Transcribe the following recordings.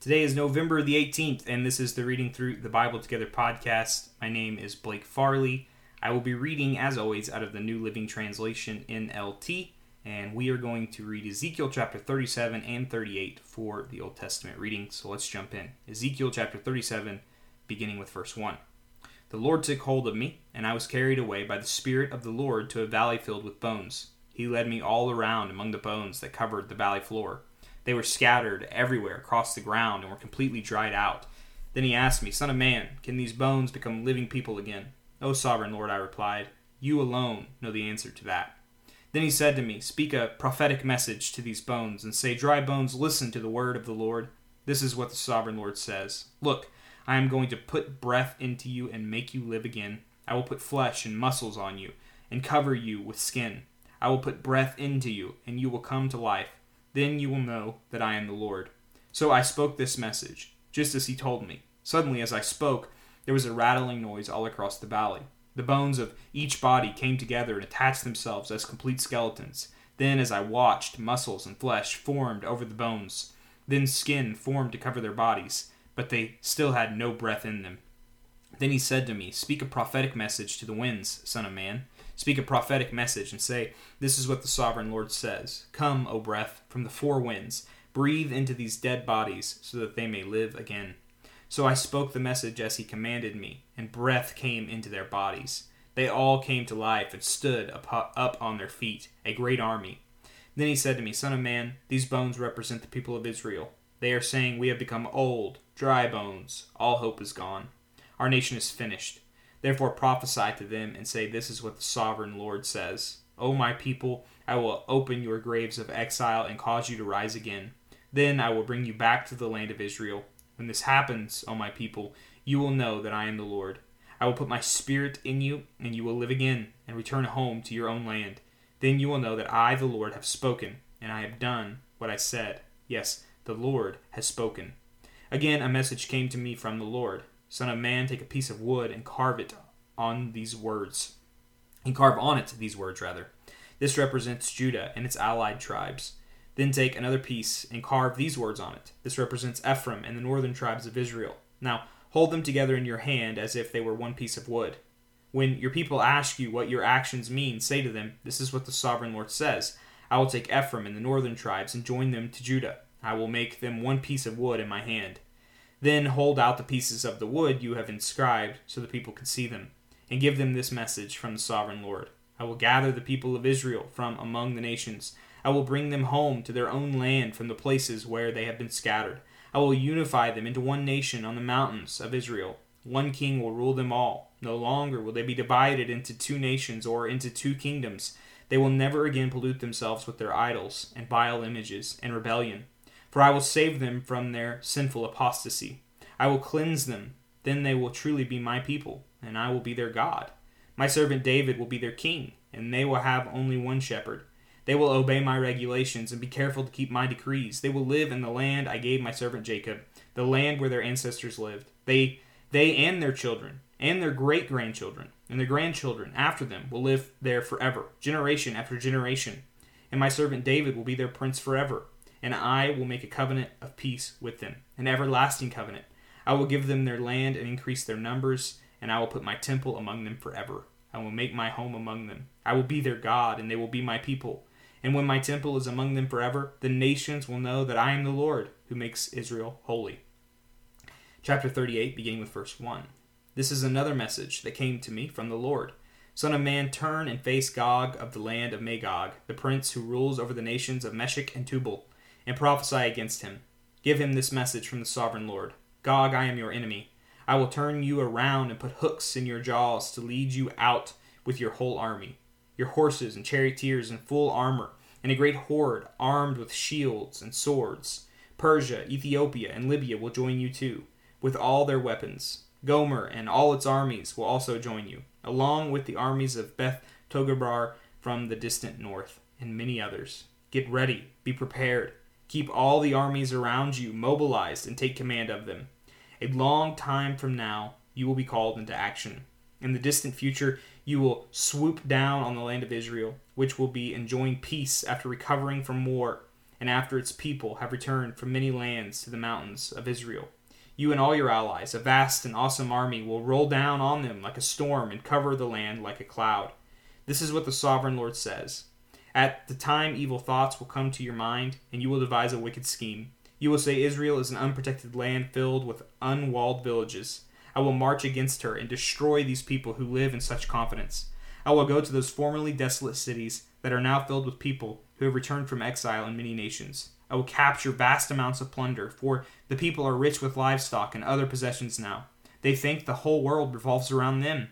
Today is November the 18th, and this is the Reading Through the Bible Together podcast. My name is Blake Farley. I will be reading, as always, out of the New Living Translation NLT, and we are going to read Ezekiel chapter 37 and 38 for the Old Testament reading. So let's jump in. Ezekiel chapter 37, beginning with verse 1. The Lord took hold of me, and I was carried away by the Spirit of the Lord to a valley filled with bones. He led me all around among the bones that covered the valley floor. They were scattered everywhere across the ground and were completely dried out. Then he asked me, Son of man, can these bones become living people again? O sovereign Lord, I replied, you alone know the answer to that. Then he said to me, Speak a prophetic message to these bones, and say, Dry bones, listen to the word of the Lord. This is what the sovereign Lord says Look, I am going to put breath into you and make you live again. I will put flesh and muscles on you, and cover you with skin. I will put breath into you, and you will come to life. Then you will know that I am the Lord. So I spoke this message, just as he told me. Suddenly, as I spoke, there was a rattling noise all across the valley. The bones of each body came together and attached themselves as complete skeletons. Then, as I watched, muscles and flesh formed over the bones. Then skin formed to cover their bodies, but they still had no breath in them. Then he said to me, Speak a prophetic message to the winds, Son of Man. Speak a prophetic message and say, This is what the sovereign Lord says Come, O breath, from the four winds, breathe into these dead bodies so that they may live again. So I spoke the message as he commanded me, and breath came into their bodies. They all came to life and stood up, on their feet, a great army. Then he said to me, Son of man, these bones represent the people of Israel. They are saying, We have become old, dry bones. All hope is gone. Our nation is finished. Therefore prophesy to them and say, This is what the sovereign Lord says. O my people, I will open your graves of exile and cause you to rise again. Then I will bring you back to the land of Israel. When this happens, O my people, you will know that I am the Lord. I will put my spirit in you, and you will live again, and return home to your own land. Then you will know that I, the Lord, have spoken, and I have done what I said. Yes, the Lord has spoken. Again, a message came to me from the Lord. Son of man, take a piece of wood and carve it on these words. And carve on it these words, rather. This represents Judah and its allied tribes. Then take another piece and carve these words on it. This represents Ephraim and the northern tribes of Israel. Now, hold them together in your hand as if they were one piece of wood. When your people ask you what your actions mean, say to them, This is what the sovereign Lord says I will take Ephraim and the northern tribes and join them to Judah. I will make them one piece of wood in my hand. Then hold out the pieces of the wood you have inscribed so the people can see them, and give them this message from the sovereign Lord I will gather the people of Israel from among the nations. I will bring them home to their own land from the places where they have been scattered. I will unify them into one nation on the mountains of Israel. One king will rule them all. No longer will they be divided into two nations or into two kingdoms. They will never again pollute themselves with their idols and vile images and rebellion for I will save them from their sinful apostasy. I will cleanse them. Then they will truly be my people, and I will be their God. My servant David will be their king, and they will have only one shepherd. They will obey my regulations and be careful to keep my decrees. They will live in the land I gave my servant Jacob, the land where their ancestors lived. They they and their children, and their great grandchildren, and their grandchildren after them will live there forever, generation after generation. And my servant David will be their prince forever and I will make a covenant of peace with them, an everlasting covenant. I will give them their land and increase their numbers, and I will put my temple among them forever. I will make my home among them. I will be their God, and they will be my people. And when my temple is among them forever, the nations will know that I am the Lord who makes Israel holy. Chapter 38, beginning with verse 1. This is another message that came to me from the Lord. Son of man, turn and face Gog of the land of Magog, the prince who rules over the nations of Meshech and Tubal and prophesy against him. Give him this message from the sovereign Lord Gog, I am your enemy. I will turn you around and put hooks in your jaws to lead you out with your whole army, your horses and charioteers in full armor, and a great horde armed with shields and swords. Persia, Ethiopia, and Libya will join you too, with all their weapons. Gomer and all its armies will also join you, along with the armies of Beth Togarmah from the distant north, and many others. Get ready, be prepared. Keep all the armies around you mobilized and take command of them. A long time from now, you will be called into action. In the distant future, you will swoop down on the land of Israel, which will be enjoying peace after recovering from war. and after its people have returned from many lands to the mountains of Israel. You and all your allies, a vast and awesome army, will roll down on them like a storm and cover the land like a cloud. This is what the sovereign Lord says. At the time, evil thoughts will come to your mind, and you will devise a wicked scheme. You will say Israel is an unprotected land filled with unwalled villages. I will march against her and destroy these people who live in such confidence. I will go to those formerly desolate cities that are now filled with people who have returned from exile in many nations. I will capture vast amounts of plunder, for the people are rich with livestock and other possessions now. They think the whole world revolves around them.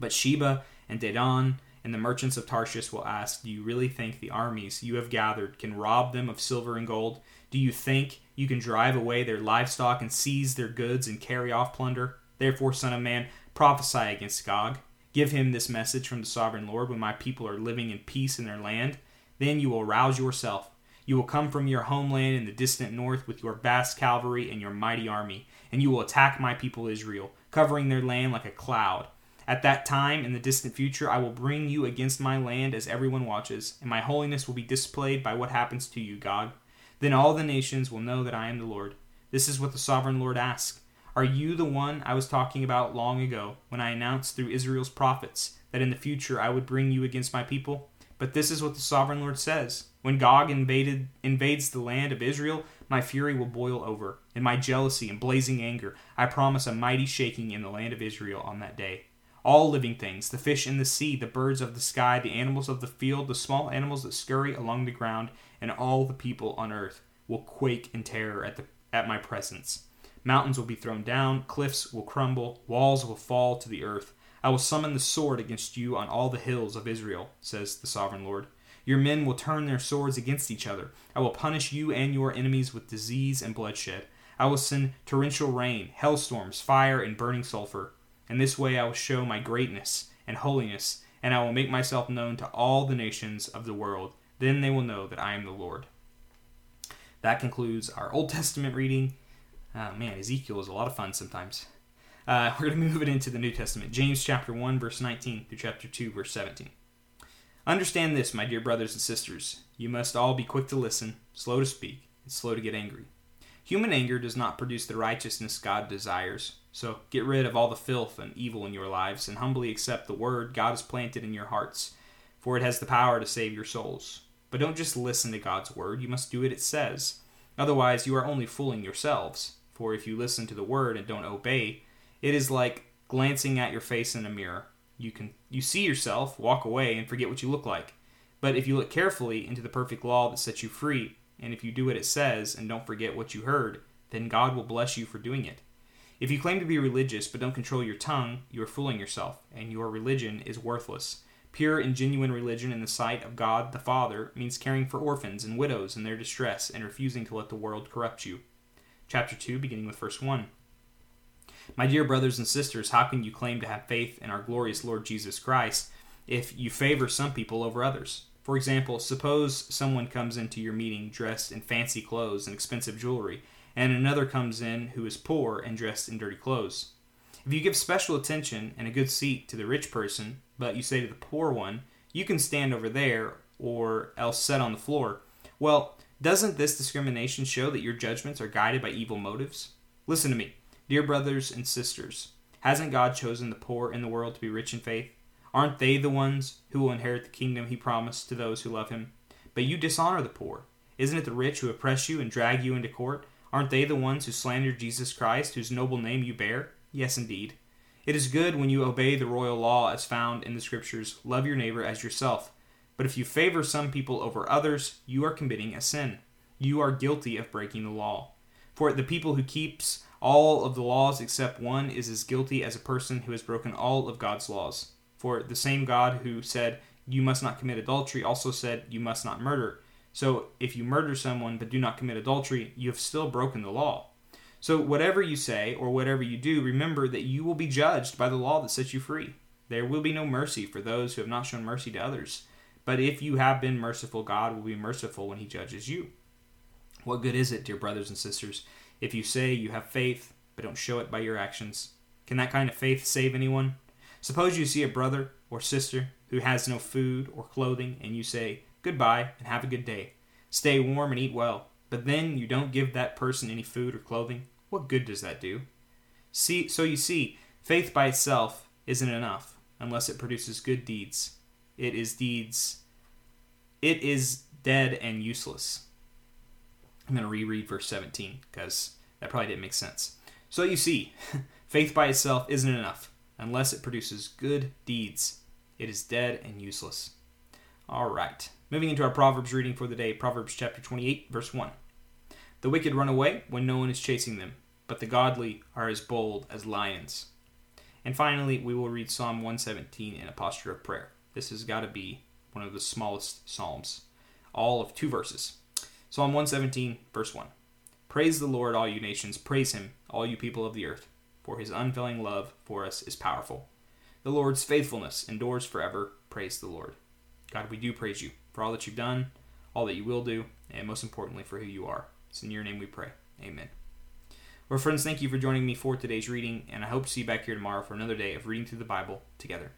But Sheba and Dedan and the merchants of Tarshish will ask, Do you really think the armies you have gathered can rob them of silver and gold? Do you think you can drive away their livestock and seize their goods and carry off plunder? Therefore, Son of Man, prophesy against Gog. Give him this message from the sovereign Lord when my people are living in peace in their land. Then you will rouse yourself. You will come from your homeland in the distant north with your vast cavalry and your mighty army, and you will attack my people Israel, covering their land like a cloud. At that time, in the distant future, I will bring you against my land as everyone watches, and my holiness will be displayed by what happens to you, Gog. Then all the nations will know that I am the Lord. This is what the sovereign Lord asks. Are you the one I was talking about long ago when I announced through Israel's prophets that in the future I would bring you against my people? But this is what the sovereign Lord says When Gog invaded, invades the land of Israel, my fury will boil over, and my jealousy and blazing anger. I promise a mighty shaking in the land of Israel on that day. All living things, the fish in the sea, the birds of the sky, the animals of the field, the small animals that scurry along the ground, and all the people on earth will quake in terror at, the, at my presence. Mountains will be thrown down, cliffs will crumble, walls will fall to the earth. I will summon the sword against you on all the hills of Israel, says the sovereign Lord. Your men will turn their swords against each other. I will punish you and your enemies with disease and bloodshed. I will send torrential rain, hailstorms, fire, and burning sulfur. In this way I will show my greatness and holiness, and I will make myself known to all the nations of the world. Then they will know that I am the Lord. That concludes our Old Testament reading. Oh, man, Ezekiel is a lot of fun sometimes. Uh, we're going to move it into the New Testament. James chapter 1, verse 19 through chapter 2, verse 17. Understand this, my dear brothers and sisters. You must all be quick to listen, slow to speak, and slow to get angry. Human anger does not produce the righteousness God desires. So get rid of all the filth and evil in your lives and humbly accept the word God has planted in your hearts, for it has the power to save your souls. But don't just listen to God's word, you must do what it says. Otherwise, you are only fooling yourselves. For if you listen to the word and don't obey, it is like glancing at your face in a mirror. You can you see yourself, walk away, and forget what you look like. But if you look carefully into the perfect law that sets you free, and if you do what it says and don't forget what you heard, then God will bless you for doing it. If you claim to be religious but don't control your tongue, you are fooling yourself, and your religion is worthless. Pure and genuine religion in the sight of God the Father means caring for orphans and widows in their distress and refusing to let the world corrupt you chapter 2, beginning with verse 1. My dear brothers and sisters, how can you claim to have faith in our glorious Lord Jesus Christ if you favor some people over others? For example, suppose someone comes into your meeting dressed in fancy clothes and expensive jewelry, and another comes in who is poor and dressed in dirty clothes. If you give special attention and a good seat to the rich person, but you say to the poor one, You can stand over there, or else sit on the floor, well, doesn't this discrimination show that your judgments are guided by evil motives? Listen to me, dear brothers and sisters. Hasn't God chosen the poor in the world to be rich in faith? Aren't they the ones who will inherit the kingdom he promised to those who love him? But you dishonor the poor. Isn't it the rich who oppress you and drag you into court? Aren't they the ones who slander Jesus Christ, whose noble name you bear? Yes, indeed. It is good when you obey the royal law as found in the Scriptures love your neighbor as yourself. But if you favor some people over others, you are committing a sin. You are guilty of breaking the law. For the people who keeps all of the laws except one is as guilty as a person who has broken all of God's laws. For the same God who said, You must not commit adultery, also said, You must not murder. So if you murder someone but do not commit adultery, you have still broken the law. So whatever you say or whatever you do, remember that you will be judged by the law that sets you free. There will be no mercy for those who have not shown mercy to others. But if you have been merciful, God will be merciful when he judges you. What good is it, dear brothers and sisters, if you say you have faith but don't show it by your actions? Can that kind of faith save anyone? Suppose you see a brother or sister who has no food or clothing and you say, Goodbye and have a good day. stay warm and eat well, but then you don't give that person any food or clothing, what good does that do? See, so you see, faith by itself isn't enough unless it produces good deeds. It is deeds. It is dead and useless. I'm going to reread verse 17 because that probably didn't make sense. So you see, faith by itself isn't enough unless it produces good deeds. It is dead and useless. All right. Moving into our Proverbs reading for the day, Proverbs chapter 28, verse 1. The wicked run away when no one is chasing them, but the godly are as bold as lions. And finally, we will read Psalm 117 in a posture of prayer. This has got to be one of the smallest psalms, all of two verses. Psalm 117, verse 1. Praise the Lord, all you nations. Praise him, all you people of the earth, for his unfailing love for us is powerful. The Lord's faithfulness endures forever. Praise the Lord. God, we do praise you for all that you've done, all that you will do, and most importantly, for who you are. It's in your name we pray. Amen. Well, friends, thank you for joining me for today's reading, and I hope to see you back here tomorrow for another day of reading through the Bible together.